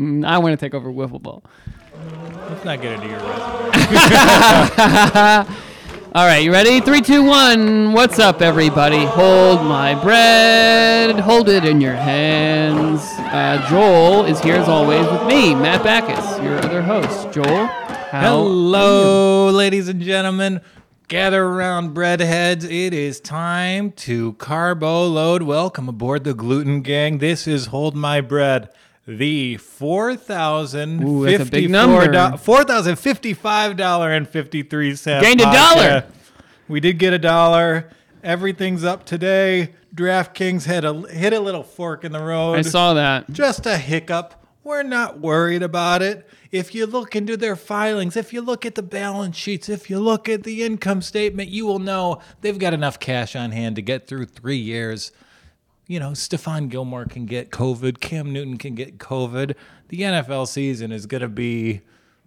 Mm, I want to take over wiffle ball. Let's not get into your resume. All right, you ready? Three, two, one. What's up, everybody? Hold my bread. Hold it in your hands. Uh, Joel is here as always with me, Matt Bachus, your other host. Joel, how? Hello, ladies and gentlemen. Gather around, breadheads. It is time to carbo load. Welcome aboard the gluten gang. This is Hold My Bread, the four thousand Ooh, that's a big number. four thousand fifty-five dollar and fifty-three cents. Gained a dollar. We did get a dollar. Everything's up today. DraftKings had a hit a little fork in the road I saw that. just a hiccup. We're not worried about it. If you look into their filings, if you look at the balance sheets, if you look at the income statement, you will know they've got enough cash on hand to get through three years. You know, Stephon Gilmore can get COVID, Cam Newton can get COVID. The NFL season is going to be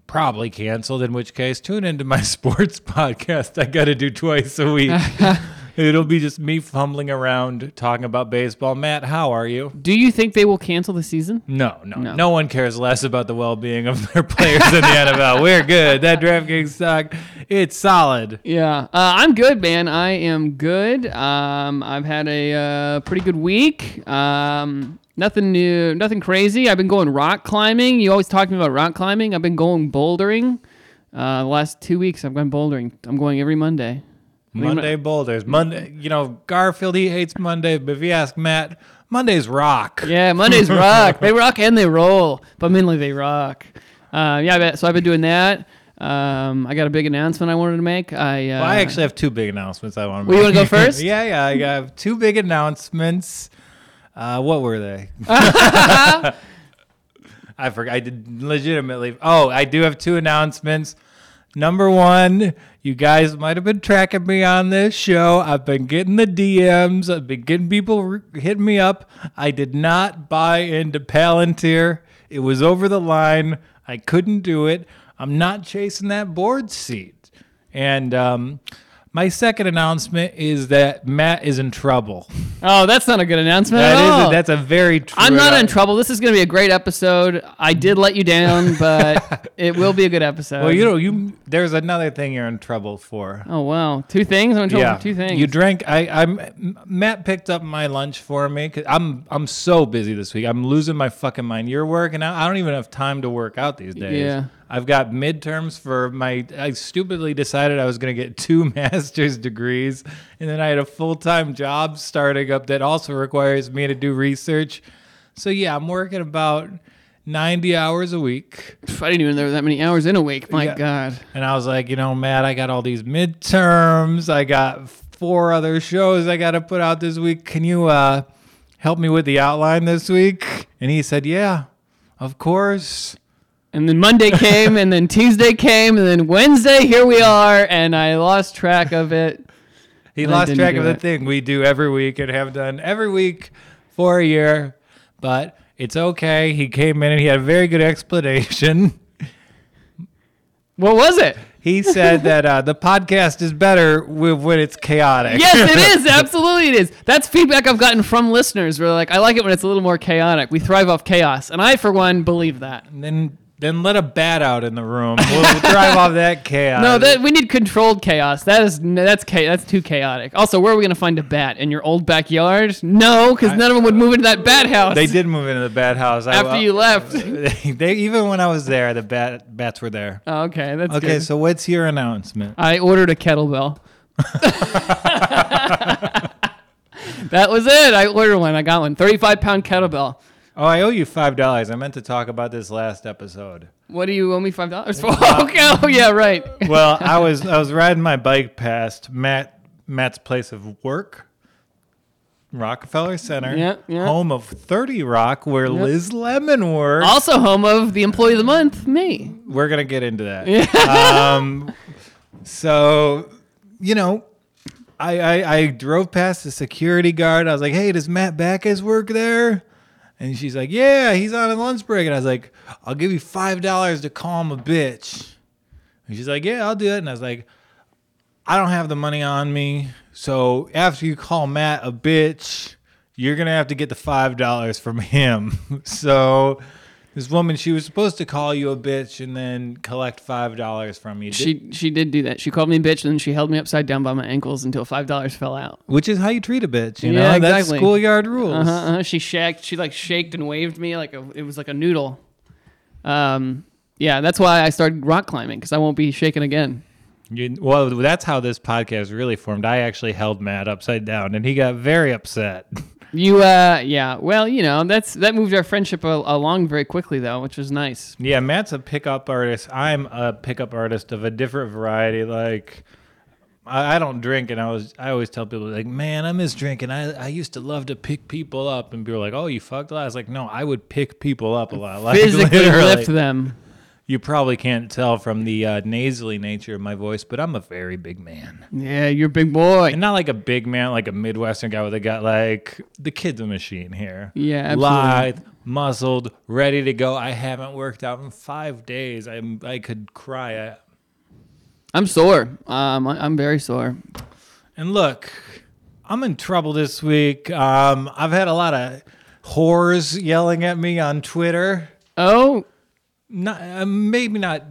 probably canceled, in which case, tune into my sports podcast I got to do twice a week. It'll be just me fumbling around talking about baseball. Matt, how are you? Do you think they will cancel the season? No, no, No. no, one cares less about the well-being of their players in the NFL. We're good. That DraftKings stock, it's solid. Yeah, uh, I'm good, man. I am good. Um, I've had a uh, pretty good week. Um, nothing new, nothing crazy. I've been going rock climbing. You always talk to me about rock climbing. I've been going bouldering. Uh, the last two weeks, I've gone bouldering. I'm going every Monday. Monday boulders. Monday, you know, Garfield he hates Monday, but if you ask Matt, Monday's rock. Yeah, Mondays rock. They rock and they roll, but mainly they rock. Uh, yeah, so I've been doing that. Um, I got a big announcement I wanted to make. I, uh, Well, I actually have two big announcements I want to Well, make. you wanna go first? yeah, yeah. I have two big announcements. Uh, what were they? I forgot. I did legitimately. Oh, I do have two announcements. Number one, you guys might have been tracking me on this show. I've been getting the DMs. I've been getting people hitting me up. I did not buy into Palantir. It was over the line. I couldn't do it. I'm not chasing that board seat. And um, my second announcement is that Matt is in trouble. oh, that's not a good announcement That at is all. a, that's a very true. I'm not in trouble. This is going to be a great episode. I did let you down, but it will be a good episode. Well, you know, you there's another thing you're in trouble for. Oh wow, two things. I'm in trouble for two things. You drank. I. I'm. Matt picked up my lunch for me. Cause I'm. I'm so busy this week. I'm losing my fucking mind. You're working out. I don't even have time to work out these days. Yeah. I've got midterms for my. I stupidly decided I was going to get two master's degrees, and then I had a full time job starting up that also requires me to do research. So yeah, I'm working about ninety hours a week. I didn't even know there were that many hours in a week. My Yeah. God. And I was like, you know, Matt, I got all these midterms. I got four other shows I got to put out this week. Can you uh, help me with the outline this week? And he said, yeah, of course. And then Monday came, and then Tuesday came, and then Wednesday. Here we are, and I lost track of it. He lost track of the it. thing we do every week and have done every week for a year. But it's okay. He came in and he had a very good explanation. What was it? He said that uh, the podcast is better with, when it's chaotic. Yes, it is. Absolutely, it is. That's feedback I've gotten from listeners. Where like, I like it when it's a little more chaotic. We thrive off chaos, and I, for one, believe that. And then then let a bat out in the room. We'll, drive off that chaos. No, that we need controlled chaos. That is that's cha- that's too chaotic. Also, where are we gonna find a bat in your old backyard? No, because none of them would move into that bat house. They did move into the bat house I- after you left. They, they even when I was there, the bat bats were there. Oh, okay, that's Okay, good. so what's your announcement? I ordered a kettlebell. that was it. I ordered one. I got one. Thirty-five pound kettlebell. Oh, I owe you five dollars. I meant to talk about this last episode. What do you owe me five dollars for? okay. Oh yeah, right. Well, I was I was riding my bike past Matt Matt's place of work, Rockefeller Center, Yeah, yeah. home of Thirty Rock, where Liz Lemon works. also home of the employee of the month, me. We're gonna get into that. um, so, you know, I, I I drove past the security guard. I was like, "Hey, does Matt Bachus work there?" And she's like, "Yeah, he's on a lunch break." And I was like, "I'll give you five dollars to call him a bitch." And she's like, "Yeah, I'll do it." And I was like, "I don't have the money on me, so after you call Matt a bitch, you're gonna have to get the five dollars from him." so This woman, she was supposed to call you a bitch and then collect five dollars from you. She she did do that. She called me a bitch and then she held me upside down by my ankles until five dollars fell out. which is how you treat a bitch. You know, Yeah, that's exactly. schoolyard rules. Uh-huh, uh-huh. She shaked. She like shaked and waved me like a, it was like a noodle. Um, yeah, that's why I started rock climbing because I won't be shaken again. You, well, that's how this podcast really formed. I actually held Matt upside down, and he got very upset. You, uh, yeah. Well, you know, that's that moved our friendship a- along very quickly though, which was nice. Yeah, Matt's a pickup artist. I'm a pickup artist of a different variety. Like, I, I don't drink, and I was I always tell people like, man, I miss drinking. I I used to love to pick people up, and people are like, oh, you fucked a lot. I was like, no, I would pick people up a lot. Like, Physically literally. lift them. You probably can't tell from the uh, nasally nature of my voice, but I'm a very big man. Yeah, you're a big boy. And not like a big man, like a Midwestern guy with a got like the kid's a machine here. Yeah, absolutely. lithe, muscled, ready to go. I haven't worked out in five days. I'm I could cry. I, I'm sore. Um, I- I'm very sore. and look, I'm in trouble this week. Um, I've had a lot of whores yelling at me on Twitter. Oh, Not uh, maybe not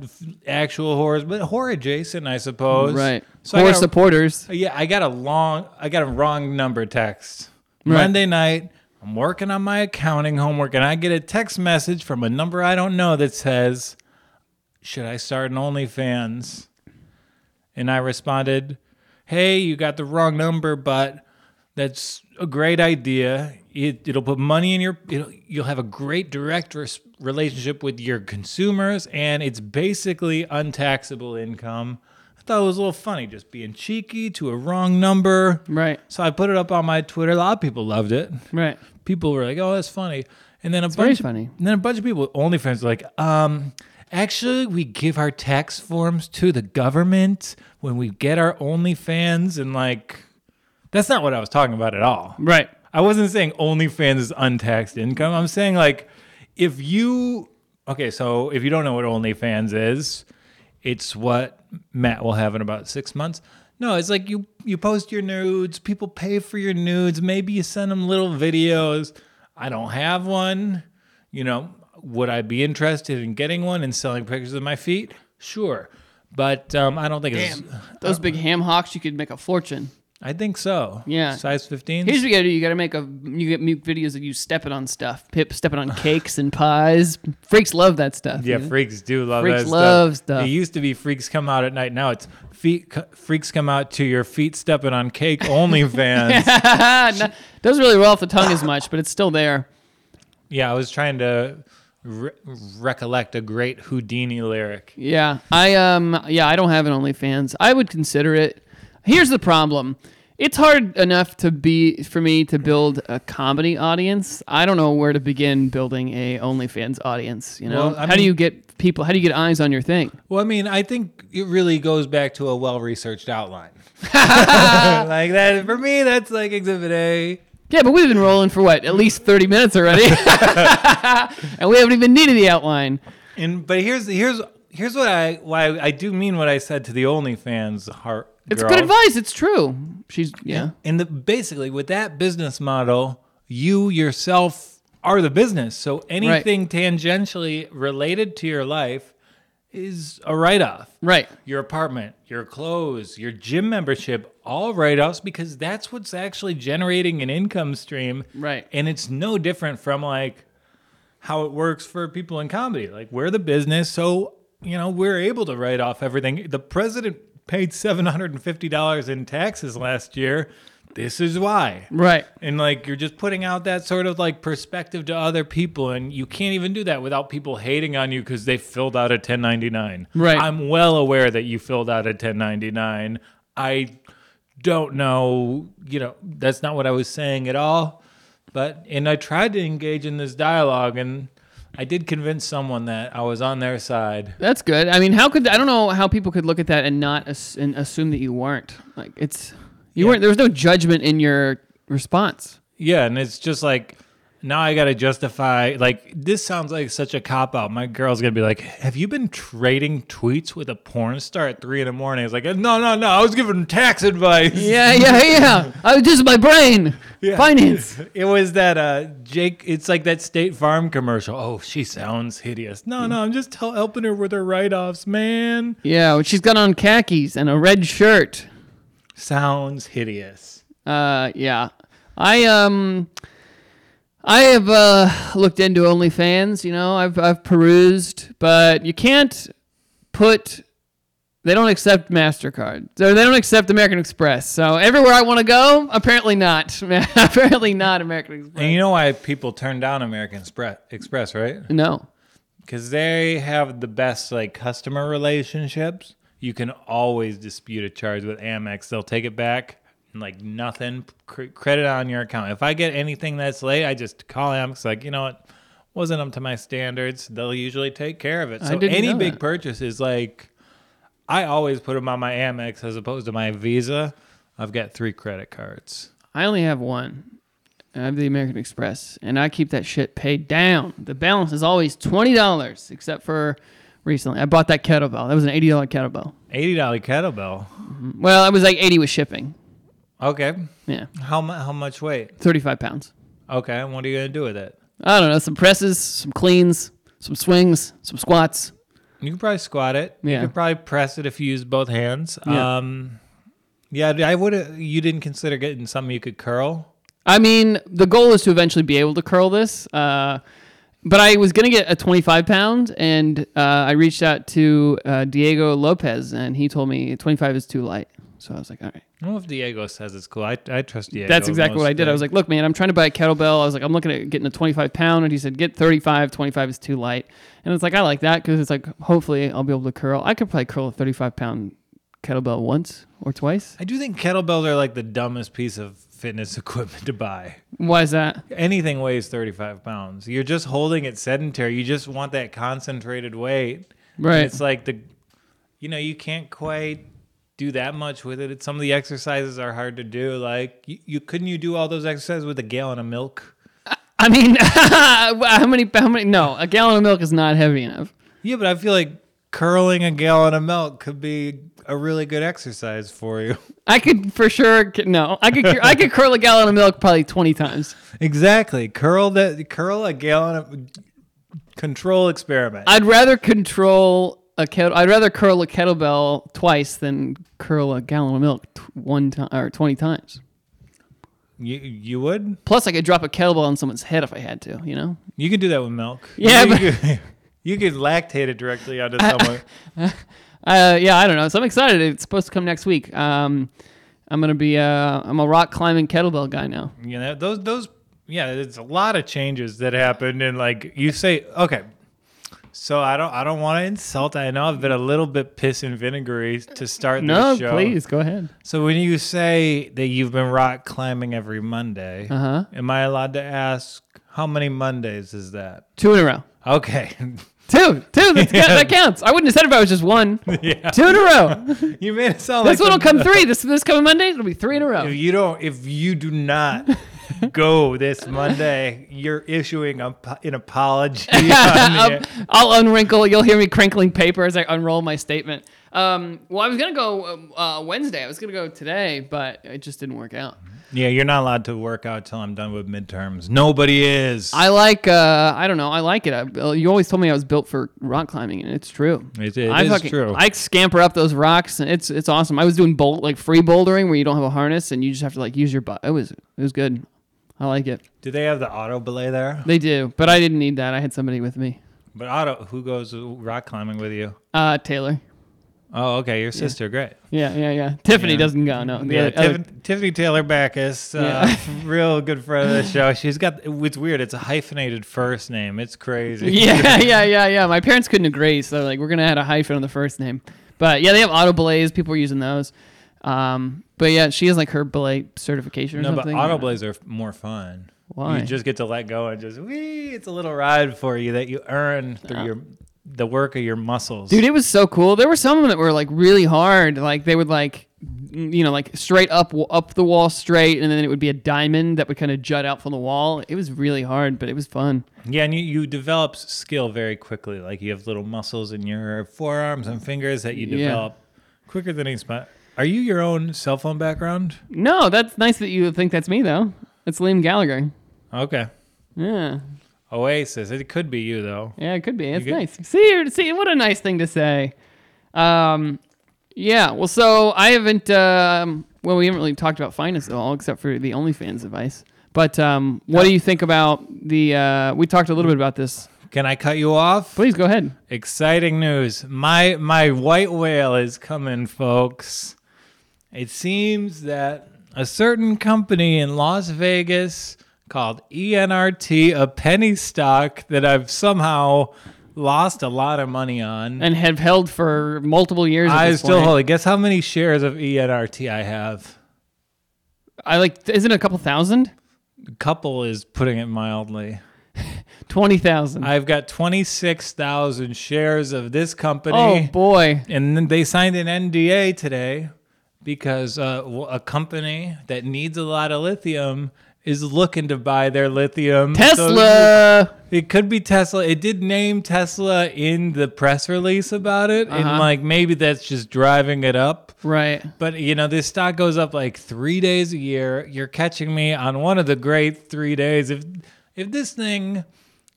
actual whores, but whore adjacent, I suppose. right. So Horse got supporters. Yeah, I got a long, I got a wrong number text. Right. Monday night, I'm working on my accounting homework, and I get a text message from a number I don't know that says, Should I start an OnlyFans? And I responded, Hey, you got the wrong number, but that's a great idea. It, it'll put money in your, it'll, you'll have a great direct res- relationship with your consumers, and it's basically untaxable income. I thought it was a little funny just being cheeky to a wrong number. Right. So I put it up on my Twitter. A lot of people loved it. Right. People were like, "Oh, that's funny," and then a very bunch, funny. And then a bunch of people, OnlyFans, were like, "Um, actually, we give our tax forms to the government when we get our OnlyFans," and like, that's not what I was talking about at all. Right. I wasn't saying OnlyFans is untaxed income. I'm saying like, if you okay, so if you don't know what OnlyFans is, it's what Matt will have in about six months. No, it's like you you post your nudes, people pay for your nudes. Maybe you send them little videos. I don't have one. You know, would I be interested in getting one and selling pictures of my feet? Sure, but um, I don't think it's. Damn. Those big ham hocks, you could make a fortune. I think so. Yeah. size fifteen. Here's what you gotta do. You gotta make a you get make videos of you stepping on stuff. Pip stepping on cakes and pies. Freaks love that stuff. Yeah, you know? freaks do love that stuff. Freaks that love stuff. stuff. It used to be freaks come out at night. Now it's feet freaks come out to your feet stepping on cake OnlyFans. No, doesn't really roll off the tongue as much, but it's still there. yeah, I was trying to re- recollect a great Whodini lyric. Yeah, I um yeah I don't have an OnlyFans. I would consider it. Here's the problem. It's hard enough to be for me to build a comedy audience. I don't know where to begin building a OnlyFans audience. You know, Well, I how do mean- you get people? How do you get eyes on your thing? Well, I mean, I think it really goes back to a well-researched outline. like that for me, that's like Exhibit A. Yeah, but we've been rolling for what at least thirty minutes already, and we haven't even needed the outline. And but here's here's here's what I why I do mean what I said to the OnlyFans heart. It's girls. good advice. It's true. She's yeah. And the, basically, with that business model, you yourself are the business. So anything tangentially related to your life is a write off. Right. Your apartment, your clothes, your gym membership, all write offs because that's what's actually generating an income stream. Right. And it's no different from like how it works for people in comedy. Like we're the business, so you know we're able to write off everything. The president paid seven hundred and fifty dollars in taxes last year. This is why. Right. And like you're just putting out that sort of like perspective to other people, and you can't even do that without people hating on you because they filled out a 1099. Right. I'm well aware that you filled out a 1099. I don't know, you know, that's not what I was saying at all. But and I tried to engage in this dialogue, and I did convince someone that I was on their side. That's good. I mean, how could I don't know how people could look at that and not ass- and assume that you weren't. Like it's you Yeah. weren't. There was no judgment in your response. Yeah, and it's just like now I gotta justify. Like this sounds like such a cop out. My girl's gonna be like, "Have you been trading tweets with a porn star at three in the morning?" It's like, "No, no, no. I was giving tax advice." Yeah, yeah, yeah. I was just my brain. Finance. It was that uh Jake. It's like that State Farm commercial. Oh, she sounds hideous. No, no. I'm just tell, helping her with her write offs, man. Yeah, well, she's got on khakis and a red shirt. Sounds hideous. Uh, yeah. I um, I have uh looked into OnlyFans. You know, I've I've perused, but you can't put. They don't accept Mastercard. So they don't accept American Express. So everywhere I want to go, apparently not. apparently not American Express. And you know why people turn down American Express, right? No. because they have the best like customer relationships. You can always dispute a charge with Amex; they'll take it back like nothing cr- credit on your account. If I get anything that's late, I just call Amex like, you know what, wasn't up to my standards. They'll usually take care of it. So any big purchase is like, I always put them on my Amex as opposed to my Visa. I've got three credit cards. I only have one. I have the American Express, and I keep that shit paid down. The balance is always twenty dollars, except for recently. I bought that kettlebell. That was an eighty dollar kettlebell. Eighty dollar kettlebell. Mm-hmm. Well, it was like eighty with shipping. Okay, Yeah, how mu- how much weight? thirty five pounds. Okay, and what are you gonna do with it? I don't know. Some presses, some cleans, some swings, some squats. You can probably squat it. Yeah. You could probably press it if you use both hands. Yeah. Um, yeah, I would. You didn't consider getting something you could curl. I mean, the goal is to eventually be able to curl this. Uh, but I was gonna get a 25 pound, and uh, I reached out to uh, Diego Lopez, and he told me 25 is too light. So I was like, all right. I don't know if Diego says it's cool. I, I trust Diego. That's exactly what I did. I was like, look, man, I'm trying to buy a kettlebell. I was like, I'm looking at getting a 25 pound. And he said, get 35. 25 is too light. And it's like, I like that because it's like, hopefully I'll be able to curl. I could probably curl a 35 pound kettlebell once or twice. I do think kettlebells are like the dumbest piece of fitness equipment to buy. Why is that? Anything weighs 35 pounds. You're just holding it sedentary. You just want that concentrated weight. And Right. It's like the, you know, you can't quite do that much with it. It's, some of the exercises are hard to do. Like, you, you couldn't you do all those exercises with a gallon of milk? I mean, how many, how many, no, a gallon of milk is not heavy enough. Yeah, but I feel like curling a gallon of milk could be a really good exercise for you. I could for sure, no, I could, I could curl a gallon of milk probably 20 times. exactly. Curl that curl a gallon of control experiment. I'd rather control a kettle. I'd rather curl a kettlebell twice than curl a gallon of milk t- one time or 20 times. you you would? Plus, I could drop a kettlebell on someone's head if I had to, you know? You could do that with milk. Yeah, you, but- could, you could lactate it directly onto someone. Uh, yeah, I don't know. So I'm excited. It's supposed to come next week. Um, I'm going to be, uh, I'm a rock climbing kettlebell guy now. you know, those those yeah, there's a lot of changes that happened and like you say, okay. So I don't I don't want to insult. I know I've been a little bit piss and vinegary to start No, this show. please go ahead. So when you say that you've been rock climbing every Monday, Uh huh. am I allowed to ask how many Mondays is that? Two in a row. Okay. Two, two. That's, That counts. I wouldn't have said if I was just one. yeah. Two in a row. You made it sound This like one will come three. This this coming Monday, it'll be three in a row. If you don't, if you do not go this Monday, you're issuing a, an apology. I'll, I'll unwrinkle. You'll hear me crinkling paper as I unroll my statement. Um, well, I was gonna go um, uh, Wednesday. I was gonna go today, but it just didn't work out. yeah, you're not allowed to work out till I'm done with midterms. Nobody is. I like. Uh, I don't know. I like it. I, uh, you always told me I was built for rock climbing, and it's true. It- it I is fucking- true. I scamper up those rocks, and it's it's awesome. I was doing bolt like free bouldering where you don't have a harness and you just have to like use your butt. It was it was good. I like it. do they have the auto belay there? They do, but I didn't need that. I had somebody with me. But auto, who goes rock climbing with you? Uh, Taylor. Oh, okay, your sister, great. Yeah, yeah, yeah. Tiffany Yeah. doesn't go. No, Yeah, other- Tiffany Taylor Bachus, uh, Yeah. real good friend of the show. She's got it's weird. It's a hyphenated first name. It's crazy. yeah, yeah, yeah, yeah. My parents couldn't agree, so they're like, we're gonna add a hyphen on the first name. But yeah, they have auto belays. People are using those. Um, but yeah, she has like her belay certification or something. No, but something. auto belays are more fun. Why? You just get to let go and just wee. It's a little ride for you that you earn through your the work of your muscles. Dude, it was so cool. There were some of them that were like really hard. Like they would like you know, like straight up up the wall straight, and then it would be a diamond that would kind of jut out from the wall. It was really hard, but it was fun. Yeah, and you, you develop skill very quickly. Like you have little muscles in your forearms and fingers that you Yeah. develop quicker than he's. Are you your own cell phone background? No, that's nice that you think that's me though. It's Liam Gallagher. Okay. Yeah, Oasis. It could be you though. yeah, it could be. It's nice. See, see, what a nice thing to say. Um, yeah. Well, so I haven't. Um, well, we haven't really talked about finance at all, except for the OnlyFans advice. But um, what do you think about the? Uh, we talked a little bit about this. Can I cut you off? Please go ahead. Exciting news. My my white whale is coming, folks. It seems that a certain company in Las Vegas called ENRT, a penny stock that I've somehow lost a lot of money on. And have held for multiple years. I still point. hold it. Guess how many shares of ENRT I have? I like. Isn't it a couple thousand? A couple is putting it mildly. Twenty thousand. I've got 26,000 shares of this company. Oh boy. And then they signed an NDA today because uh, a company that needs a lot of lithium is looking to buy their lithium. So Tesla. it could be Tesla. It did name Tesla in the press release about it. And Uh-huh. like maybe that's just driving it up. right. But you know, this stock goes up like three days a year. You're catching me on one of the great three days. If if this thing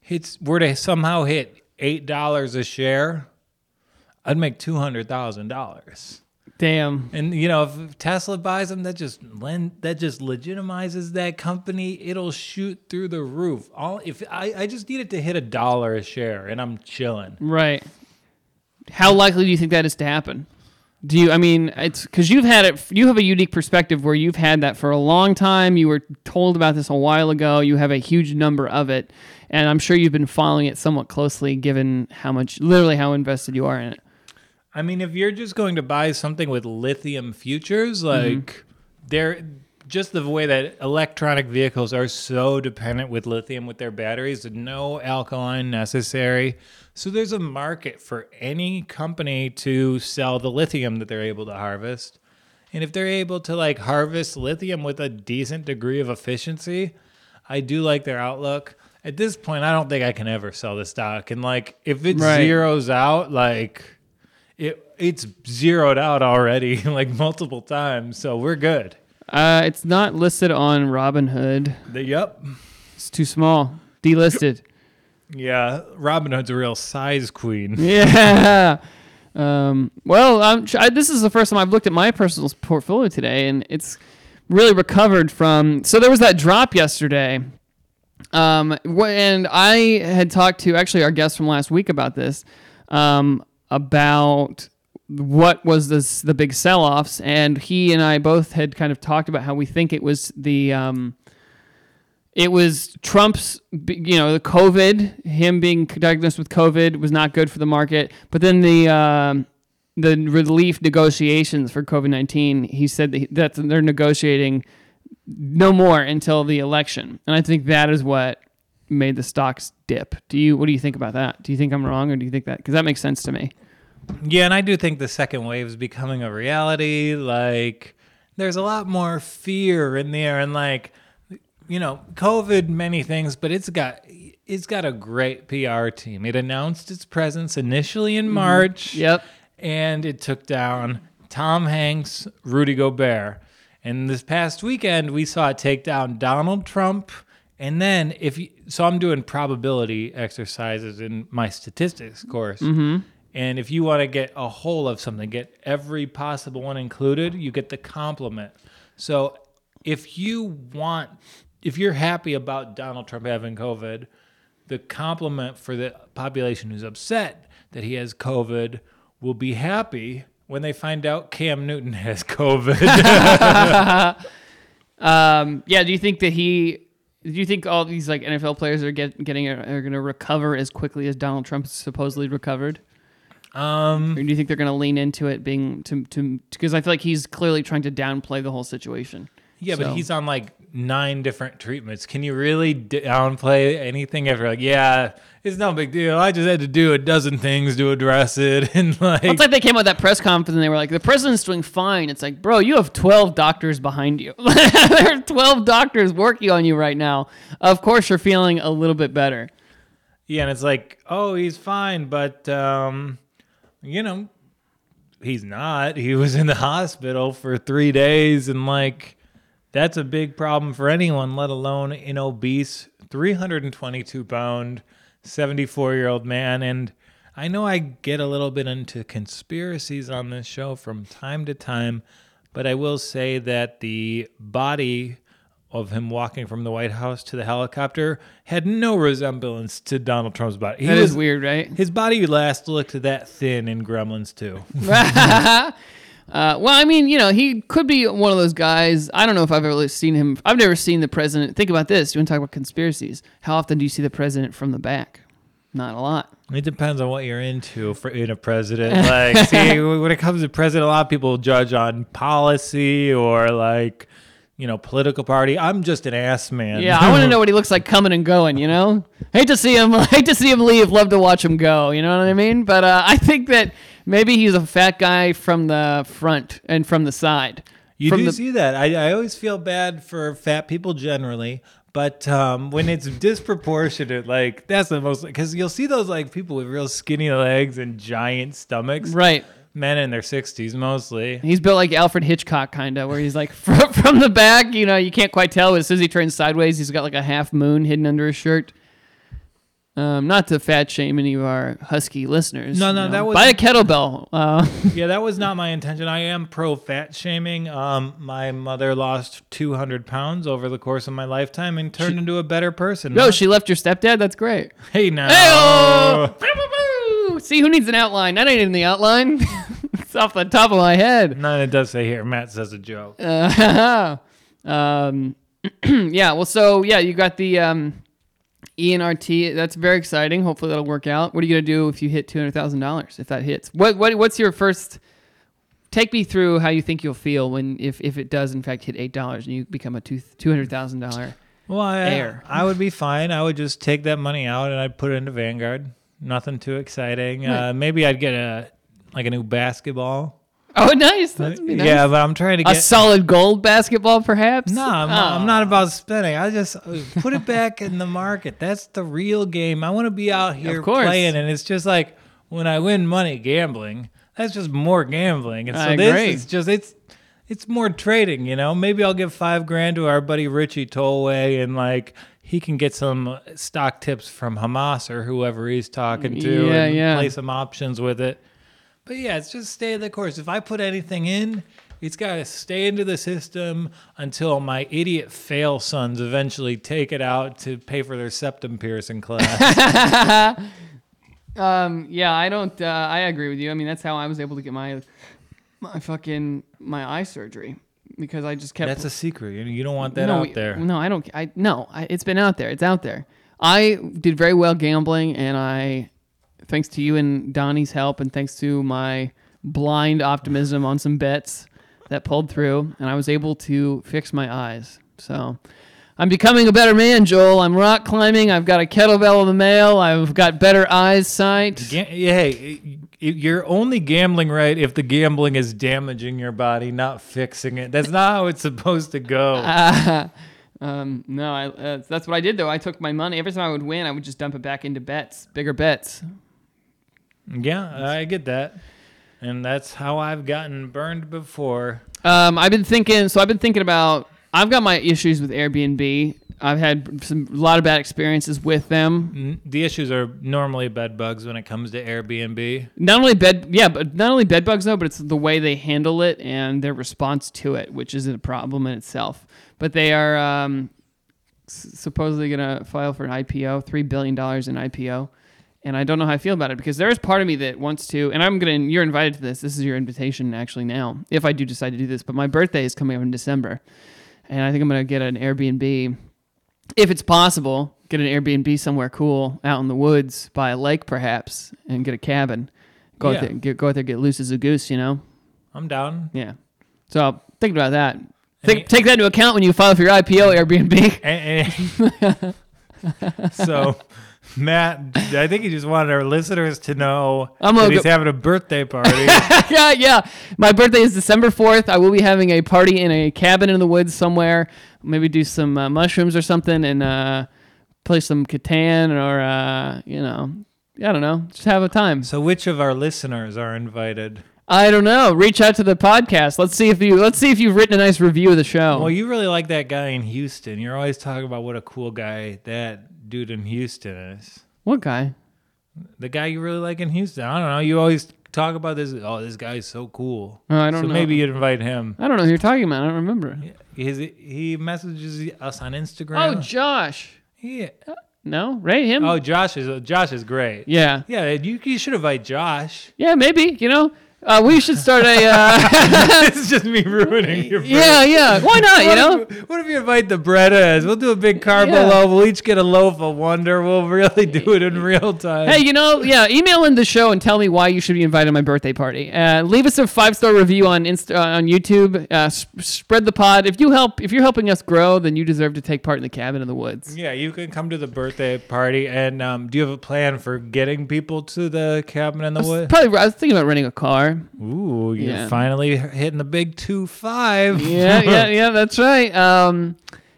hits were to somehow hit eight dollars a share, I'd make two hundred thousand dollars. Damn. And you know, if Tesla buys them, that just lend that just legitimizes that company. It'll shoot through the roof. All if I, I just need it to hit a dollar a share, and I'm chilling. Right. How likely do you think that is to happen? Do you? I mean, it's because you've had it. You have a unique perspective where you've had that for a long time. You were told about this a while ago. You have a huge number of it, and I'm sure you've been following it somewhat closely, given how much, literally, how invested you are in it. I mean, if you're just going to buy something with lithium futures, mm-hmm. like they're just the way that electronic vehicles are so dependent with lithium with their batteries, no alkaline necessary. So there's a market for any company to sell the lithium that they're able to harvest. And if they're able to like harvest lithium with a decent degree of efficiency, I do like their outlook. At this point, I don't think I can ever sell the stock. And like if it Right. zeroes out, like it it's zeroed out already like multiple times, so we're good. Uh, it's not listed on Robinhood. The, yep. It's too small. Delisted. Yeah, Robinhood's a real size queen. yeah. Um, well, I'm, I, this is the first time I've looked at my personal portfolio today, and it's really recovered from. So there was that drop yesterday. Um, and I had talked to actually our guest from last week about this, um, about what was this, the big sell-offs, and he and I both had kind of talked about how we think it was the. Um, it was Trump's, you know, the COVID, him being diagnosed with COVID was not good for the market. But then the um, the relief negotiations for COVID nineteen, he said that, that they're negotiating no more until the election, and I think that is what made the stocks dip. Do you? What do you think about that? Do you think I'm wrong, or do you think that? Because that makes sense to me. Yeah, and I do think the second wave is becoming a reality. Like, there's a lot more fear in there, and like, you know, COVID, many things, but it's got it's got a great PR team. It announced its presence initially in mm-hmm. March. Yep. and it took down Tom Hanks, Rudy Gobert. And this past weekend, we saw it take down Donald Trump. And then, if you, so, I'm doing probability exercises in my statistics course. And if you want to get a whole of something, get every possible one included, you get the complement. So, if you want, if you're happy about Donald Trump having COVID, the complement for the population who's upset that he has COVID will be happy when they find out Cam Newton has COVID. Um, yeah. Do you think that he? Do you think all these like NFL players are get, getting are going to recover as quickly as Donald Trump supposedly recovered? um, Or do you think they're going to lean into it being to to because I feel like he's clearly trying to downplay the whole situation. yeah, So- but he's on like nine different treatments. Can you really downplay anything after like, yeah, it's no big deal. I just had to do a dozen things to address it, and like, It's like they came out with that press conference and they were like, the president's doing fine. It's like, bro, you have 12 doctors behind you. there are 12 doctors working on you right now. Of course, you're feeling a little bit better. yeah, and it's like, oh, he's fine, but um, you know, he's not. He was in the hospital for three days, and like, that's a big problem for anyone, let alone an obese, 322 pound, 74 year old man. And I know I get a little bit into conspiracies on this show from time to time, but I will say that the body of him walking from the White House to the helicopter had no resemblance to Donald Trump's body. He That is was weird, right? his body last looked that thin in Gremlins too. Uh, well, I mean, you know, he could be one of those guys. I don't know if I've ever really seen him. I've never seen the president. Think about this. You want to talk about conspiracies? How often do you see the president from the back? Not a lot. It depends on what you're into for in a president. Like, see, when it comes to president, a lot of people judge on policy or like, you know, political party. I'm just an ass man. Yeah, I want to know what he looks like coming and going. You know, hate to see him. Hate to see him leave. Love to watch him go. You know what I mean? But uh, I think that maybe he's a fat guy from the front and from the side. You from do the, see that. I, I always feel bad for fat people generally, but um, when it's disproportionate, like that's the most because you'll see those like people with real skinny legs and giant stomachs, right. men in their sixties mostly. He's built like Alfred Hitchcock, kind of, where he's like from, from the back. You know, you can't quite tell. But as soon as he turns sideways, he's got like a half moon hidden under his shirt. Um, not to fat shame any of our husky listeners. No, you no, know. that was- buy a kettlebell. Uh, yeah, that was not my intention. I am pro fat shaming. Um, my mother lost 200 pounds over the course of my lifetime and turned into a better person. no, she left your stepdad. That's great. hey now. Hey-oh! See who needs an outline? That ain't in the outline. it's off the top of my head. No, it does say here. Matt says a joke. Uh, um, yeah. Well, so yeah, you got the um, ENRT. That's very exciting. Hopefully that'll work out. What are you gonna do if you hit two hundred thousand dollars? If that hits, what what what's your first? Take me through how you think you'll feel when if if it does in fact hit eight dollars and you become a two two hundred thousand dollar. Well, I, I would be fine. I would just take that money out and I'd put it into Vanguard. Nothing too exciting. Uh, maybe I'd get a like a new basketball. Oh, nice. That's nice. Yeah, but I'm trying to get A solid gold basketball, perhaps. no, I'm, not, I'm not about spending. I just uh, put it back in the market. That's the real game. I want to be out here playing, and it's just like when I win money gambling, that's just more gambling. And so I this agree. is just it's it's more trading. You know, maybe I'll give five grand to our buddy Richie Tolway, and like he can get some stock tips from Hamas or whoever he's talking to, Yeah, and yeah. play some options with it. But yeah, it's just stay the course. If I put anything in, it's got to stay into the system until my idiot fail sons eventually take it out to pay for their septum piercing class. Um, yeah, I don't. Uh, I agree with you. I mean, that's how I was able to get my my fucking my eye surgery because I just kept. That's a secret. You don't want that no, out there. No, I don't. I no. I, it's been out there. It's out there. I did very well gambling, and I, thanks to you and Donnie's help, and thanks to my blind optimism on some bets that pulled through, and I was able to fix my eyes. So. I'm becoming a better man, Joel. I'm rock climbing. I've got a kettlebell in the mail. I've got better eyesight. Ga- yeah, hey, you're only gambling right if the gambling is damaging your body, not fixing it. That's not how it's supposed to go. Um, no, I, uh, that's what I did though. I took my money every time I would win. I would just dump it back into bets, bigger bets. Yeah, I get that. And that's how I've gotten burned before. Um, I've been thinking. So I've been thinking about. I've got my issues with Airbnb. I've had some a lot of bad experiences with them. The issues are normally bed bugs when it comes to Airbnb. Not only bed, yeah, but not only bed bugs though, but it's the way they handle it and their response to it, which isn't a problem in itself. But they are um, s- supposedly going to file for an IPO, three billion dollars in IPO, and I don't know how I feel about it because there is part of me that wants to, and I'm gonna. You're invited to this. This is your invitation actually now, if I do decide to do this. But my birthday is coming up in December, and I think I'm gonna get an Airbnb, if it's possible. Get an Airbnb somewhere cool out in the woods by a lake, perhaps, and get a cabin. Go Yeah. out there, get, go out there, get loose as a goose. You know, I'm down. yeah. So think about that. Take, take that into account when you file for your IPO, Airbnb. And- and- so, Matt, I think he just wanted our listeners to know I'm that he's go- having a birthday party. yeah, yeah. My birthday is December 4th. I will be having a party in a cabin in the woods somewhere. Maybe do some uh, mushrooms or something and uh, play some Catan or, uh, you know, I don't know. Just have a time. so, which of our listeners are invited? I don't know. Reach out to the podcast. Let's see if you let's see if you've written a nice review of the show. Well, you really like that guy in Houston. You're always talking about what a cool guy that dude in Houston is. what guy? The guy you really like in Houston. I don't know. You always talk about this. Oh, this guy's so cool. Oh, I don't so know. maybe you'd invite him. I don't know who you're talking about. I don't remember. He's, he messages us on Instagram. Oh, Josh. yeah. No, right? Him? Oh, Josh is Josh is great. yeah. Yeah, you, you should invite Josh. Yeah, maybe. You know, uh, we should start a. Uh, it's just me ruining your. yeah, yeah. Why not? You know. if, what if you invite the Brettas? We'll do a big carbo Yeah. loaf. We'll each get a loaf of Wonder. We'll really do it in real time. Hey, you know, yeah, email in the show and tell me why you should be invited to my birthday party. Uh, leave us a five star review on Insta- uh, on YouTube. Uh, sp- spread the pod. If you help, if you're helping us grow, then you deserve to take part in the cabin in the woods. Yeah, you can come to the birthday party. And um, do you have a plan for getting people to the cabin in the woods? Probably, I was thinking about renting a car. Ooh, you're Yeah. finally hitting the big two five. Yeah, yeah, yeah. That's right. Um,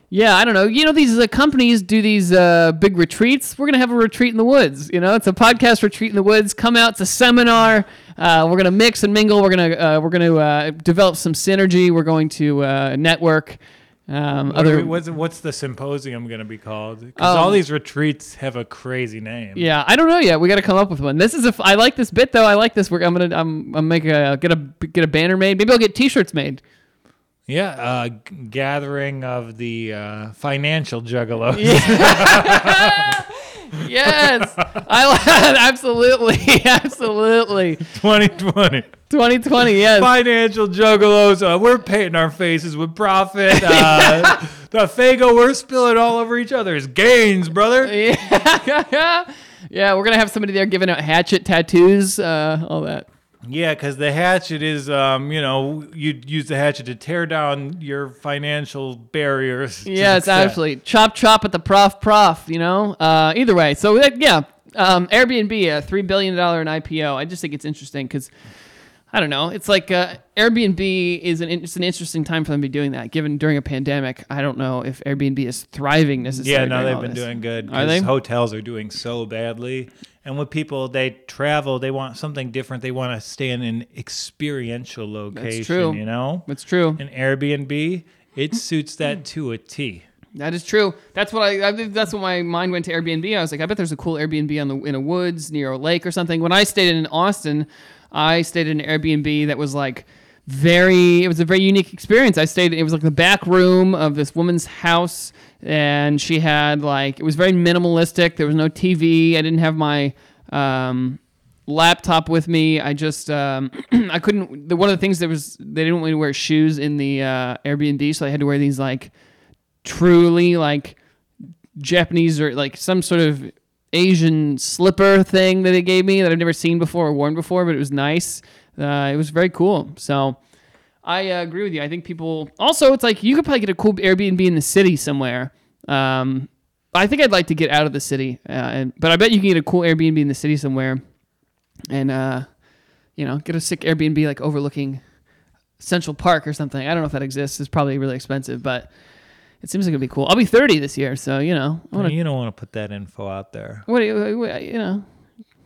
yeah, I don't know. You know, these uh, companies do these uh, big retreats. We're gonna have a retreat in the woods. You know, it's a podcast retreat in the woods. Come out. to a seminar. Uh, we're gonna mix and mingle. We're gonna uh, we're gonna uh, develop some synergy. We're going to uh, network. Um, What other we- what's, what's the symposium going to be called? Because all Um, these retreats have a crazy name. Yeah, I don't know yet. We got to come up with one. This is a. f- I like this bit though. I like this. We're, I'm gonna. I'm. I'm make a get a get a banner made. Maybe I'll get T-shirts made. Yeah, uh, gathering of the uh, financial juggalos. Yes, I absolutely, absolutely. 2020. 2020. Yes. Financial juggalos. Uh, we're painting our faces with profit. Uh, the Faygo, we're spilling all over each other's gains, brother. Yeah. yeah, we're gonna have somebody there giving out hatchet tattoos, uh, all that. Yeah, because the hatchet is, um, you know, you'd use the hatchet to tear down your financial barriers. Yeah, it's actually chop chop at the prof prof. You know. Uh, either way, so that, yeah, um, Airbnb a three billion dollar in IPO. I just think it's interesting because. I don't know. It's like uh, Airbnb is an it's an interesting time for them to be doing that. Given during a pandemic, I don't know if Airbnb is thriving necessarily. Yeah, no, they've been this. doing good. Are they? Hotels are doing so badly. And with people they travel, they want something different. They want to stay in an experiential location. That's true. You know, That's true. an Airbnb it suits that to a T. That is true. That's what I, I. That's what my mind went to Airbnb. I was like, I bet there's a cool Airbnb on the in a woods near a lake or something. When I stayed in Austin, I stayed in an Airbnb that was like very. It was a very unique experience. I stayed. It was like the back room of this woman's house, and she had like it was very minimalistic. There was no TV. I didn't have my. Um, laptop with me. I just um, I couldn't. The, one of the things that was they didn't want me to wear shoes in the uh, Airbnb, so I had to wear these like truly like Japanese or like some sort of Asian slipper thing that they gave me that I've never seen before or worn before, but it was nice. Uh, it was very cool. So I uh, agree with you. I think people also it's like you could probably get a cool Airbnb in the city somewhere. Um, I think I'd like to get out of the city, uh, and, but I bet you can get a cool Airbnb in the city somewhere, and uh, you know, get a sick Airbnb like overlooking Central Park or something. I don't know if that exists. It's probably really expensive, but it seems like it'd be cool. I'll be 30 this year, so you know, I wanna, you don't want to put that info out there. what do you, what- you know,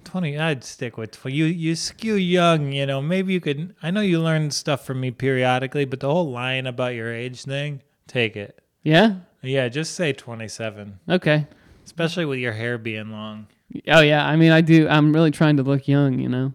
20 i'd stick with you you skew young you know maybe you could i know you learn stuff from me periodically but the whole line about your age thing take it yeah, yeah just say 27 okay. especially with your hair being long Oh yeah, I mean, I do. I'm really trying to look young, you know.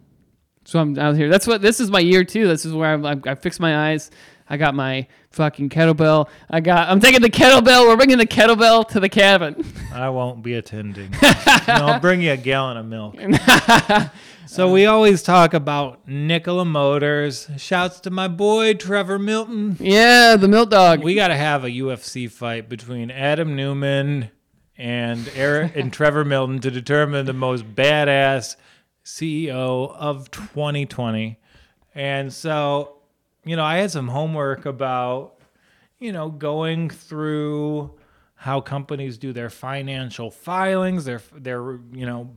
So I'm out here. That's what. This is my year too. This is where I'm, I, I fixed my eyes. I got my fucking kettlebell. I got. I'm taking the kettlebell. We're bringing the kettlebell to the cabin. i won't be attending no, i'll bring you a gallon of milk so we always talk about Nikola Motors. Shouts to my boy Trevor Milton. yeah, the milk dog. We got to have a UFC fight between Adam Neumann and Eric and Trevor Milton to determine the most badass CEO of 2020. And so, you know, I had some homework about you know, going through how companies do their financial filings, their their you know,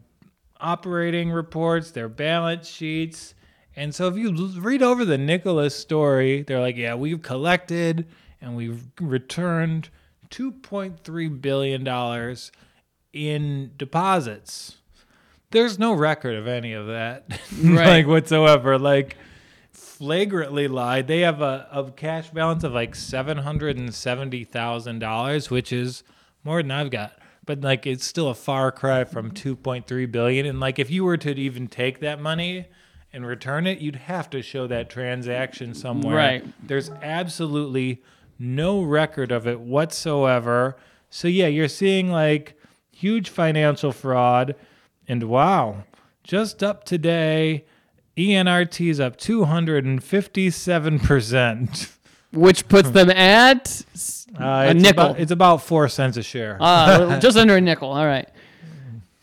operating reports, their balance sheets. And so if you read over the Nikola's story, they're like, yeah, we've collected and we've returned 2.3 billion dollars in deposits. There's no record of any of that, Right. like whatsoever. Like flagrantly lied. They have a, a cash balance of like seven hundred and seventy thousand dollars, which is more than I've got. But like it's still a far cry from two point three billion. And like if you were to even take that money and return it, you'd have to show that transaction somewhere. Right. There's absolutely no record of it whatsoever. So yeah, you're seeing like huge financial fraud. And wow, just up today, ENRT is up 257%. which puts them at Uh, a it's nickel. About, it's about four cents a share. Uh, just under a nickel. All right.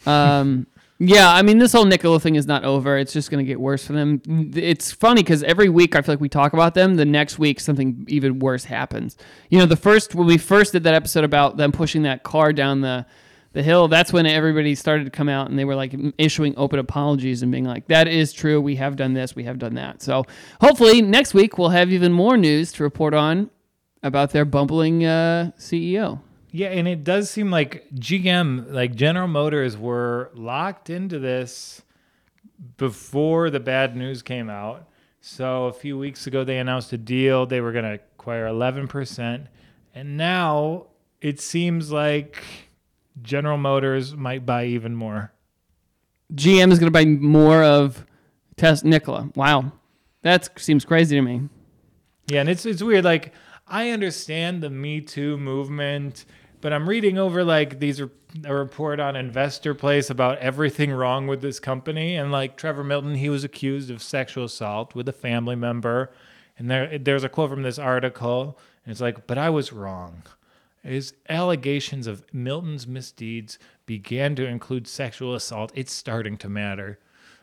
Um, yeah, I mean, this whole Nikola thing is not over. It's just going to get worse for them. It's funny because every week I feel like we talk about them. The next week, something even worse happens. You know, the first, when we first did that episode about them pushing that car down the, the hill, that's when everybody started to come out and they were like issuing open apologies and being like, that is true. We have done this. We have done that. So hopefully next week we'll have even more news to report on about their bumbling uh, CEO. Yeah, and it does seem like GM, like General Motors, were locked into this before the bad news came out. So a few weeks ago, they announced a deal. They were going to acquire 11%. And now it seems like General Motors might buy even more. GM is going to buy more of Test Nikola. Wow, that seems crazy to me. Yeah, and it's it's weird. Like I understand the Me Too movement, but I'm reading over like these are a report on Investor Place about everything wrong with this company, and like Trevor Milton, he was accused of sexual assault with a family member, and there there's a quote from this article, and it's like, but I was wrong. His allegations of Milton's misdeeds began to include sexual assault. It's starting to matter.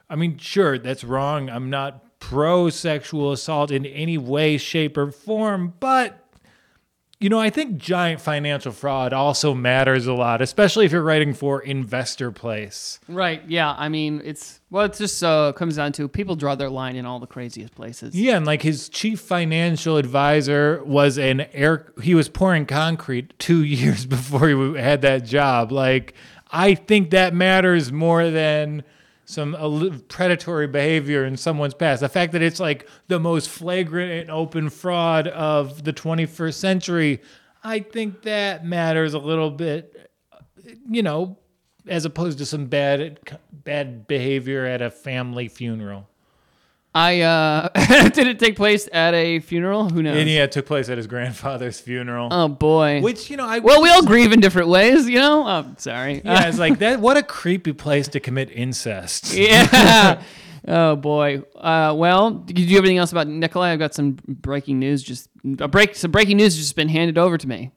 I mean, sure, that's wrong. I'm not pro sexual assault in any way, shape, or form, but you know, I think giant financial fraud also matters a lot, especially if you're writing for Investor Place. Right? Yeah. I mean, it's well, it just uh, comes down to people draw their line in all the craziest places. Yeah, and like his chief financial advisor was an air, he was pouring concrete two years before he had that job. Like, I think that matters more than some predatory behavior in someone's past. The fact that it's like the most flagrant and open fraud of the 21st century, I think that matters a little bit, you know, as opposed to some bad bad behavior at a family funeral. I uh, did it take place at a funeral? Who knows? And yeah, it took place at his grandfather's funeral. Oh boy. Which you know, I well, we all grieve in different ways, you know. Oh, sorry. yeah, it's like that. What a creepy place to commit incest. yeah. Oh boy. Uh, well, did you have anything else about Nikola? I've got some breaking news. Just a break. Some breaking news just been handed over to me.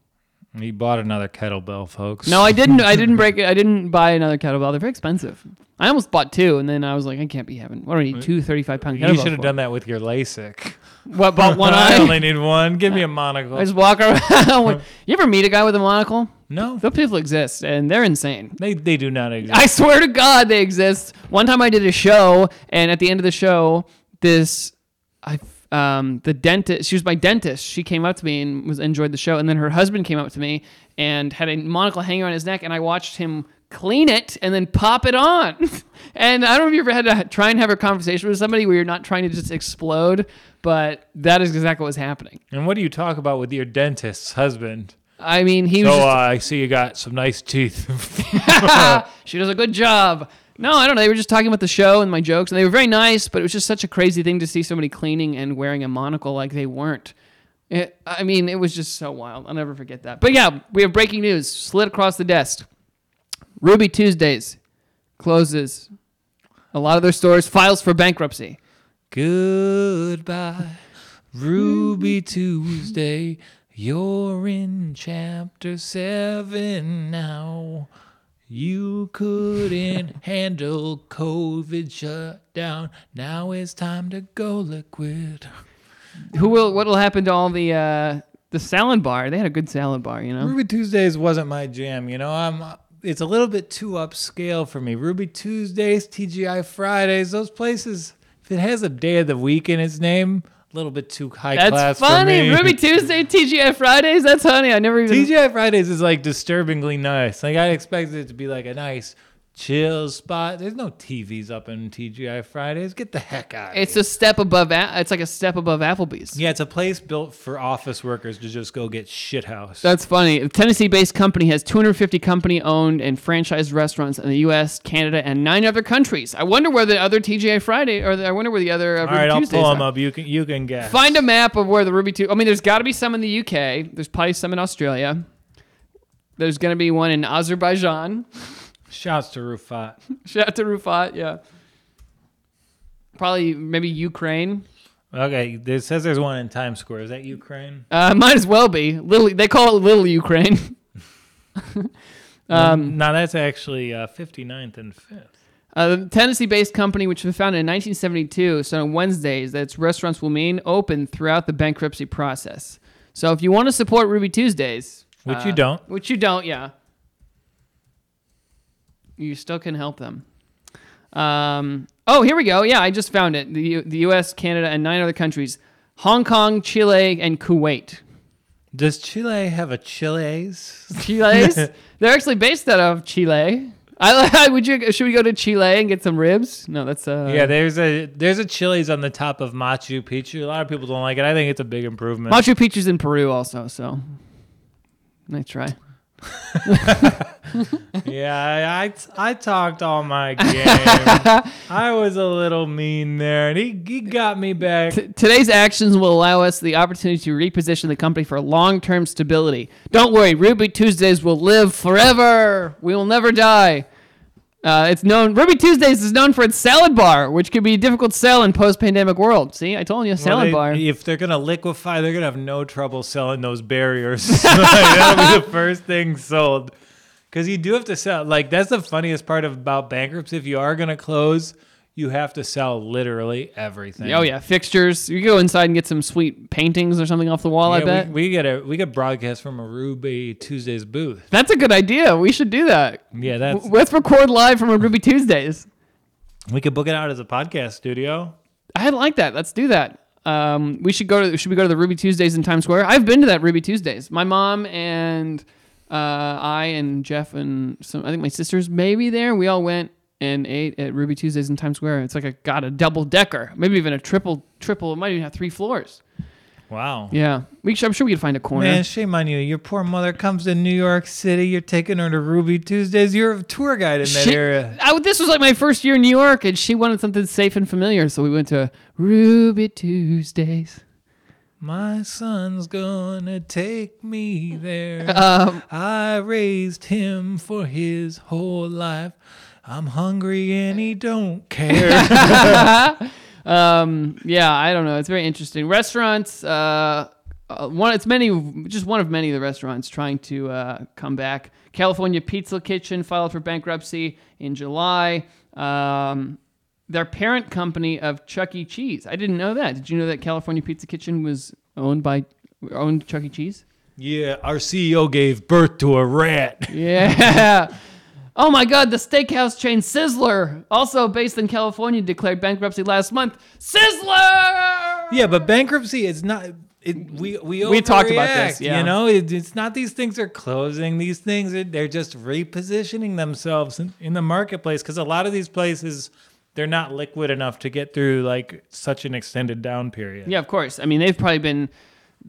He bought another kettlebell, folks. No, I didn't. I didn't break it. I didn't buy another kettlebell. They're very expensive. I almost bought two, and then I was like, I can't be having. What do I need? Two 35 pound kettlebells. you should have for? done that with your LASIK. What? Bought one eye? I only need one. Give me a monocle. I just walk around. you ever meet a guy with a monocle? no, Those people exist, and they're insane. they they do not exist. I swear to God, they exist. One time I did a show, and at the end of the show, this, I, um, the dentist, she was my dentist. She came up to me and was enjoyed the show, and then her husband came up to me and had a monocle hanging on his neck, and I watched him clean it and then pop it on. and I don't know if you ever had to try and have a conversation with somebody where you're not trying to just explode, but that is exactly what was happening. and what do you talk about with your dentist's husband? I mean, he So was. uh, I see you got some nice teeth. she does a good job. No, I don't know. They were just talking about the show and my jokes, and they were very nice, but it was just such a crazy thing to see somebody cleaning and wearing a monocle like they weren't. It, I mean, it was just so wild. I'll never forget that. But yeah, we have breaking news slid across the desk. Ruby Tuesdays closes. A lot of their stores files for bankruptcy. Goodbye, Ruby Tuesday. You're in chapter seven now. You couldn't handle COVID shutdown. Now it's time to go liquid. Who will? What will happen to all the uh, The salad bar. They had a good salad bar. You know. Ruby Tuesdays wasn't my jam. You know, I'm. It's a little bit too upscale for me. Ruby Tuesdays, TGI Fridays, those places. If it has a day of the week in its name, little bit too high That's class funny. for me. Ruby Tuesday, TGI Fridays. That's funny. I never even. TGI Fridays is like disturbingly nice. Like I expected it to be like a nice chill spot. There's no TVs up in TGI Fridays. Get the heck out. of It's here. a step above. It's like a step above Applebee's. yeah, it's a place built for office workers to just go get shit house. That's funny. A Tennessee-based company has 250 company-owned and franchised restaurants in the U.S., Canada, and nine other countries. I wonder where the other TGI Friday, or the, I wonder where the other uh, All right, I'll Tuesdays pull them are. up. You can you can guess. Find a map of where the Ruby Two. I mean, there's got to be some in the UK. There's probably some in Australia. There's going to be one in Azerbaijan. Shouts to Rufat. Shout out to Rufat. Yeah. Probably maybe Ukraine. Okay, it says there's one in Times Square. Is that Ukraine? Uh, might as well be little. They call it Little Ukraine. Um, no, that's actually uh, 59th and 5th. Uh, the Tennessee-based company, which was founded in 1972, so on Wednesdays, that its restaurants will remain open throughout the bankruptcy process. So if you want to support Ruby Tuesdays, Which uh, you don't. which you don't, yeah, you still can help them. Um, oh, here we go. Yeah, I just found it. The U- the U.S., Canada, and nine other countries: Hong Kong, Chile, and Kuwait. Does Chile have a Chile's? Chile's? They're actually based out of Chile. I would you should we go to Chile and get some ribs? No, that's uh yeah, there's a there's a Chili's on the top of Machu Picchu. A lot of people don't like it. I think it's a big improvement. Machu Picchu's in Peru also, so nice try. yeah, I, I I talked all my game. I was a little mean there, and he he got me back. T- today's actions will allow us the opportunity to reposition the company for long-term stability. Don't worry, Ruby Tuesdays will live forever. We will never die. Uh, it's known Ruby Tuesdays is known for its salad bar, which can be difficult to sell in post-pandemic world. See, I told you, Well, salad they- bar. If they're gonna liquefy, they're gonna have no trouble selling those barriers. That'll be the first thing sold. Because you do have to sell. Like that's the funniest part of, about bankruptcy. If you are gonna close, you have to sell literally everything. Oh yeah, fixtures. You go inside and get some sweet paintings or something off the wall. I bet we, we get a we get broadcast from a Ruby Tuesdays booth. that's a good idea. We should do that. Yeah, that's W- Let's record live from a Ruby Tuesdays. we could book it out as a podcast studio. I like that. Let's do that. Um, we should go to. Should we go to the Ruby Tuesdays in Times Square? I've been to that Ruby Tuesdays. My mom and uh, I and Jeff and some. I think my sisters maybe there. We all went and ate at Ruby Tuesdays in Times Square. It's like a got a double decker, maybe even a triple triple. It might even have three floors. Wow. Yeah, we I'm sure we could find a corner. Man, shame on you. Your poor mother comes to New York City. You're taking her to Ruby Tuesdays. You're a tour guide in that She- area. I, this was like my first year in New York, and she wanted something safe and familiar, so we went to Ruby Tuesdays. My son's gonna take me there. Um, I raised him for his whole life. I'm hungry and he don't care. um, yeah, I don't know. It's very interesting. Restaurants, uh, uh, one, it's many, just one of many of the restaurants trying to uh, come back. California Pizza Kitchen filed for bankruptcy in July. Um, their parent company of Chuck E. Cheese. I didn't know that. Did you know that California Pizza Kitchen was owned by owned Chuck E. Cheese? yeah, our CEO gave birth to a rat. Yeah. Oh my God, the steakhouse chain Sizzler, also based in California, declared bankruptcy last month. Sizzler! Yeah, but bankruptcy is not. It, we we We talked about this, yeah. You know, it, it's not these things are closing. These things are they're just repositioning themselves in, in the marketplace because a lot of these places they're not liquid enough to get through like such an extended down period. Yeah, of course. I mean, they've probably been.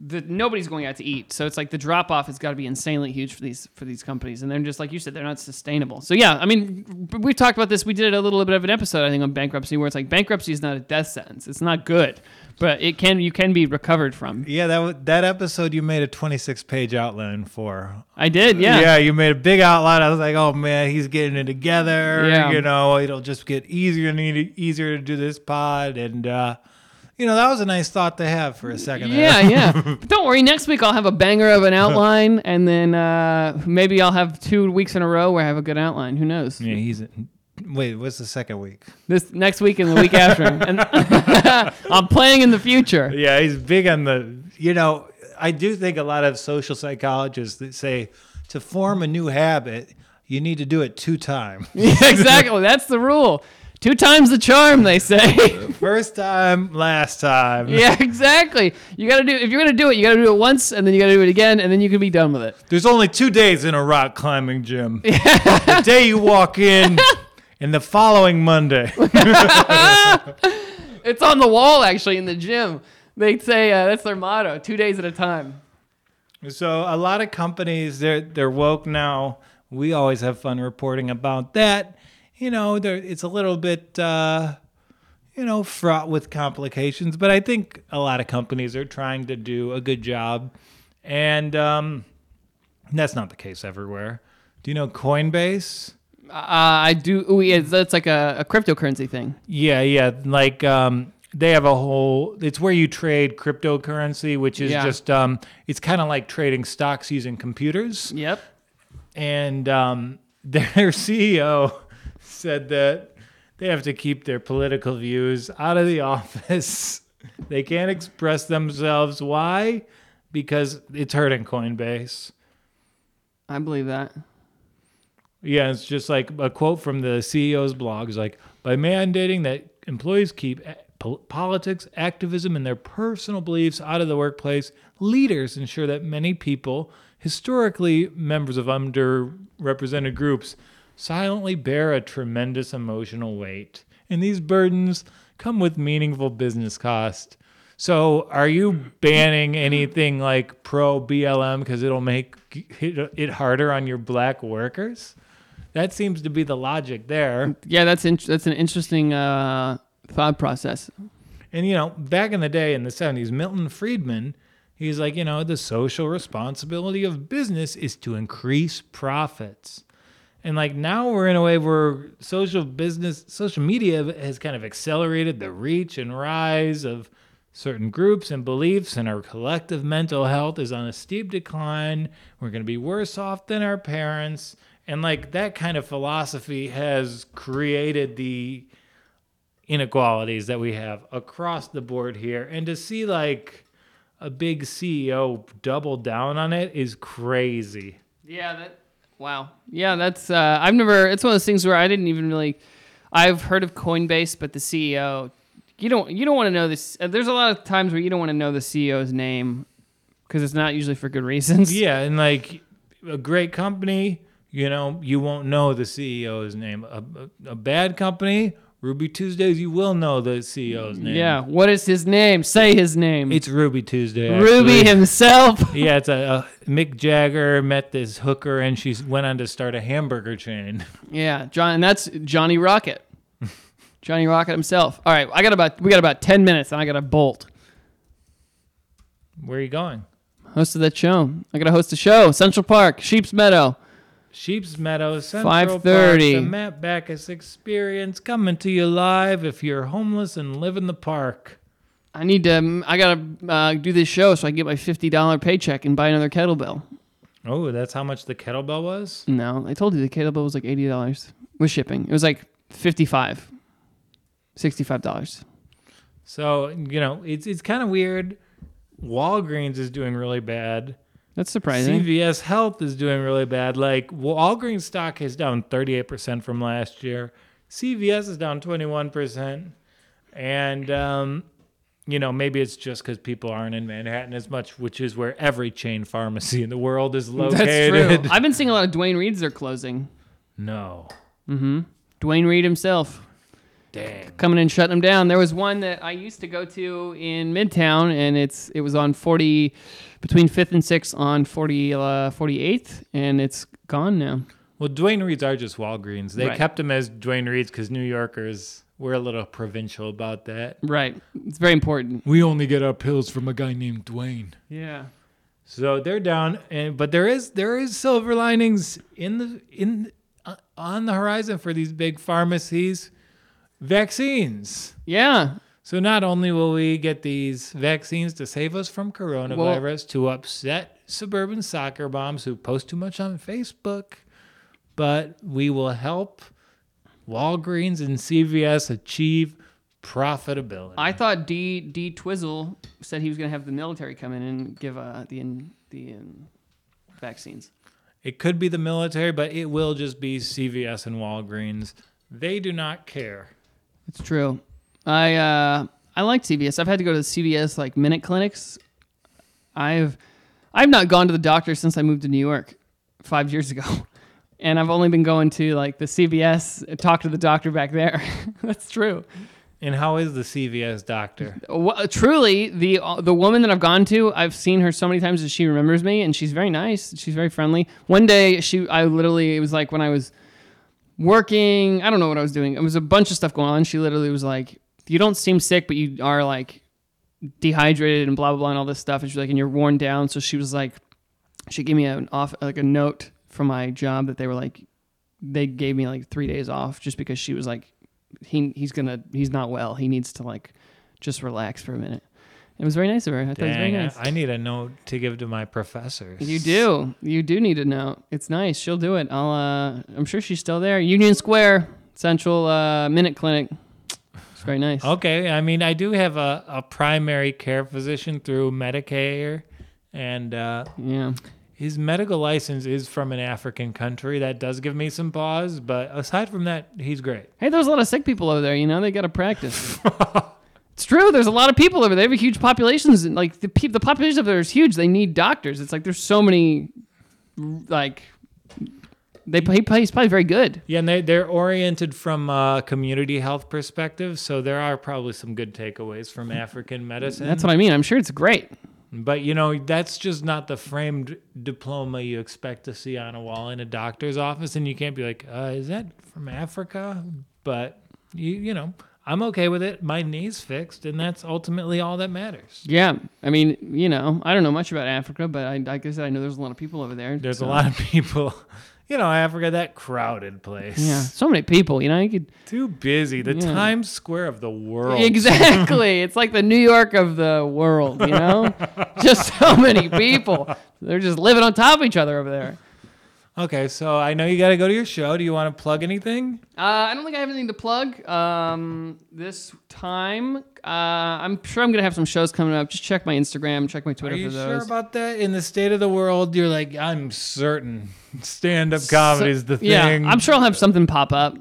The, nobody's going out to eat, so it's like the drop off has got to be insanely huge for these for these companies, and they're just like you said, they're not sustainable. So yeah, I mean, we've talked about this. We did a little bit of an episode, I think, on bankruptcy, where it's like bankruptcy is not a death sentence. It's not good, but it can you can be recovered from. Yeah, that that episode you made a 26 page outline for. I did, yeah. Yeah, you made a big outline. I was like, oh man, he's getting it together. Yeah. You know, it'll just get easier and easier to do this pod. And, uh, you know, that was a nice thought to have for a second. there. Yeah, yeah. But don't worry. Next week I'll have a banger of an outline, and then uh, maybe I'll have two weeks in a row where I have a good outline. Who knows? Yeah, he's. Wait, what's the second week? This next week and the week after, and I'm playing in the future. Yeah, he's big on the. You know, I do think a lot of social psychologists that say to form a new habit, you need to do it two times. Exactly. That's the rule. Two times the charm, they say. First time, last time. yeah, exactly. You gotta do if you're gonna do it, you gotta do it once, and then you gotta do it again, and then you can be done with it. There's only two days in a rock climbing gym. the day you walk in and the following Monday. It's on the wall actually in the gym. They say uh, that's their motto: two days at a time. So a lot of companies they're they're woke now. We always have fun reporting about that. You know, there it's a little bit uh, you know fraught with complications, but I think a lot of companies are trying to do a good job, and um, that's not the case everywhere. Do you know Coinbase? Uh, I do. Ooh, yeah, that's like a, a cryptocurrency thing. Yeah, yeah. Like um they have a whole it's where you trade cryptocurrency, which is Yeah. just um it's kind of like trading stocks using computers. Yep. And um their CEO said that they have to keep their political views out of the office. they can't express themselves. Why? Because it's hurting Coinbase. I believe that. Yeah, it's just like a quote from the CEO's blog is like by mandating that employees keep politics, activism, and their personal beliefs out of the workplace, leaders ensure that many people, historically members of underrepresented groups, silently bear a tremendous emotional weight. And these burdens come with meaningful business cost. So, are you banning anything like pro BLM because it'll make it, harder on your black workers? That seems to be the logic there. Yeah, that's in, that's an interesting uh, thought process. And you know, back in the day in the 70s, Milton Friedman, he's like, you know, the social responsibility of business is to increase profits. And like now we're in a way where social business, social media has kind of accelerated the reach and rise of certain groups and beliefs, and our collective mental health is on a steep decline. We're going to be worse off than our parents. And like that kind of philosophy has created the inequalities that we have across the board here. And to see like a big CEO double down on it is crazy. Yeah, that. Wow. Yeah, that's. Uh, I've never. It's one of those things where I didn't even really. I've heard of Coinbase, but the CEO, you don't. You don't want to know this. Uh, there's a lot of times where you don't want to know the CEO's name because it's not usually for good reasons. Yeah, and like a great company, you know, you won't know the CEO's name. A, a, a bad company, Ruby Tuesdays, you will know the CEO's name. Yeah. What is his name? Say his name. It's Ruby Tuesday. Ruby himself. Yeah, it's a, a Mick Jagger met this hooker and she went on to start a hamburger chain. Yeah, John, and that's Johnny Rocket. Johnny Rocket himself. All right, I got about we got about ten minutes, and I got to bolt. Where are you going? Host of that show. I got to host a show. Central Park, Sheep's Meadow. Sheep's Meadow, Central 5:30. Park, the Matt Bachus Experience coming to you live if you're homeless and live in the park. I need to. I gotta uh, do this show so I can get my fifty dollar paycheck and buy another kettlebell. Oh, that's how much the kettlebell was? No, I told you the kettlebell was like eighty dollars with shipping. It was like 55 65 dollars. So, you know, it's it's kind of weird. Walgreens is doing really bad. That's surprising. CVS Health is doing really bad. Like Walgreens stock is down 38% from last year. CVS is down 21%. And um, you know, maybe it's just because people aren't in Manhattan as much, which is where every chain pharmacy in the world is located. That's true. I've been seeing a lot of Duane Reades are closing. No. Mm hmm. Duane Reade himself. Dang. coming and shutting them down. There was one that I used to go to in Midtown, and it's it was on 40 between fifth and sixth on 40 uh, 48th, and it's gone now. Well, Duane Reades are just Walgreens. They Right. kept them as Duane Reades because New Yorkers were a little provincial about that. Right, it's very important. We only get our pills from a guy named Dwayne. Yeah. So they're down, and but there is there is silver linings in the in uh, on the horizon for these big pharmacies. Vaccines. Yeah. So not only will we get these vaccines to save us from coronavirus, to upset suburban soccer moms who post too much on Facebook, but we will help Walgreens and CVS achieve profitability. I thought D D Twizzle said he was going to have the military come in and give uh, the the in vaccines. it could be the military, but it will just be CVS and Walgreens. They do not care. It's true. I uh, I like CVS. I've had to go to the CVS like minute clinics. I've I've not gone to the doctor since I moved to New York five years ago, and I've only been going to like the CVS talk to the doctor back there. That's true. And how is the CVS doctor? Wha- truly, the uh, the woman that I've gone to, I've seen her so many times that she remembers me, and she's very nice. She's very friendly. One day, she I literally it was like when I was working. I don't know what I was doing. It was a bunch of stuff going on. She literally was like, "You don't seem sick, but you are like dehydrated and blah blah blah and all this stuff." And she's like, "And you're worn down." So she was like, she gave me an off like a note from my job that they were like, they gave me like three days off just because she was like, he he's gonna he's not well. He needs to like just relax for a minute. It was very nice of her. I thought it was very nice. I, I need a note to give to my professors. You do. You do need a note. It's nice. She'll do it. I'll uh I'm sure she's still there. Union Square, Central uh Minute Clinic. It's very nice. Okay, I mean, I do have a, a primary care physician through Medicare, and uh, Yeah. his medical license is from an African country. That does give me some pause, but aside from that, he's great. Hey, there's a lot of sick people over there, you know, they gotta practice. it's true, there's a lot of people over there. They have a huge populations and like the the population over there is huge. They need doctors. It's like there's so many like they he, he's probably very good. Yeah, and they, they're oriented from a community health perspective, so there are probably some good takeaways from African medicine. That's what I mean. I'm sure it's great. But you know, that's just not the framed diploma you expect to see on a wall in a doctor's office, and you can't be like, uh, "Is that from Africa?" But you, you know, I'm okay with it. My knee's fixed, and that's ultimately all that matters. Yeah, I mean, you know, I don't know much about Africa, but I, like I said, I know there's a lot of people over there. There's so- a lot of people, you know, Africa, that crowded place. Yeah, so many people. You know, you could too busy. The Yeah. Times Square of the world. exactly. it's like the New York of the world. You know, just so many people. They're just living on top of each other over there. Okay, so I know you got to go to your show. Do you want to plug anything? Uh, I don't think I have anything to plug um, this time. Uh, I'm sure I'm gonna have some shows coming up. Just check my Instagram, check my Twitter Are Twitter you for sure about that? In the state of the world, you're like, I'm certain stand-up comedy is the thing. yeah, I'm sure I'll have something pop up.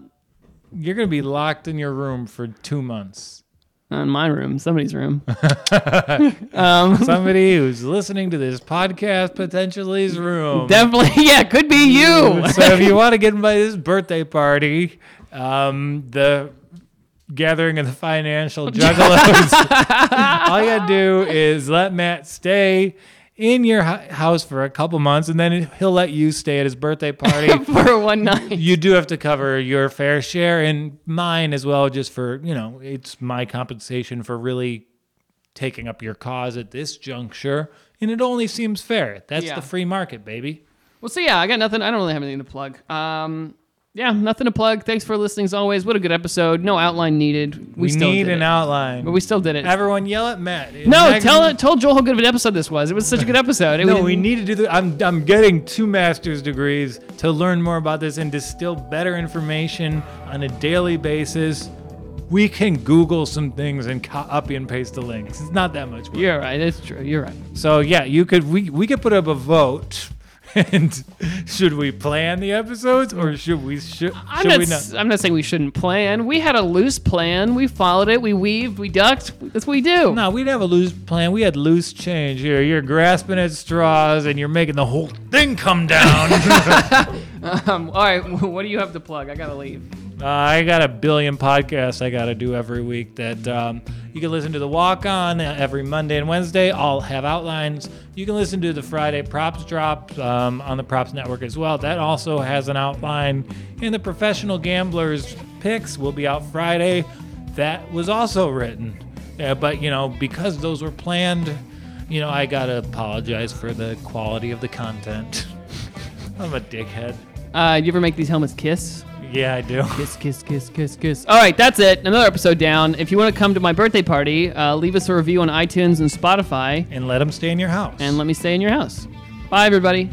You're gonna be locked in your room for two months. Not in my room, somebody's room. um, Somebody who's listening to this podcast potentially's room. definitely, yeah, could be you. so if you want to get invited to this birthday party, um, the gathering of the financial juggalos, all you gotta do is let Matt stay in your house for a couple months, and then he'll let you stay at his birthday party. for one night. you do have to cover your fair share and mine as well, just for you know, it's my compensation for really taking up your cause at this juncture, and it only seems fair. That's Yeah. the free market, baby. Well, so yeah, I got nothing. I don't really have anything to plug. Um, yeah, nothing to plug. Thanks for listening as always. What a good episode. No outline needed. We, We, still need did an it. outline. But we still did it. Everyone yell at Matt. no, tell it. Tell Joel how good of an episode this was. It was such a good episode. It No, was- we need to do the. I'm I'm getting two master's degrees to learn more about this and distill better information on a daily basis. We can Google some things and copy and paste the links. It's not that much work. You're right. It's true. You're right. So yeah, you could we we could put up a vote. And should we plan the episodes or should we should, I'm should not, we not? I'm not saying we shouldn't plan. We had a loose plan. We followed it. We weaved. We ducked. That's what we do. No, we didn't have a loose plan. We had loose change here. You're grasping at straws and you're making the whole thing come down. Um, all right. What do you have to plug? I gotta leave. Uh, I got a billion podcasts I got to do every week that um, you can listen to the walk on every Monday and Wednesday. I'll have outlines. You can listen to the Friday props drop um, on the Props Network as well. That also has an outline. And the professional gamblers picks will be out Friday. That was also written. But you know, because those were planned, you know, I gotta apologize for the quality of the content. I'm a dickhead. Uh, you ever make these helmets kiss? Yeah, I do. Kiss, kiss, kiss, kiss, kiss. All right, that's it. Another episode down. If you want to come to my birthday party, uh, leave us a review on iTunes and Spotify, And let them stay in your house. and let me stay in your house. Bye, everybody.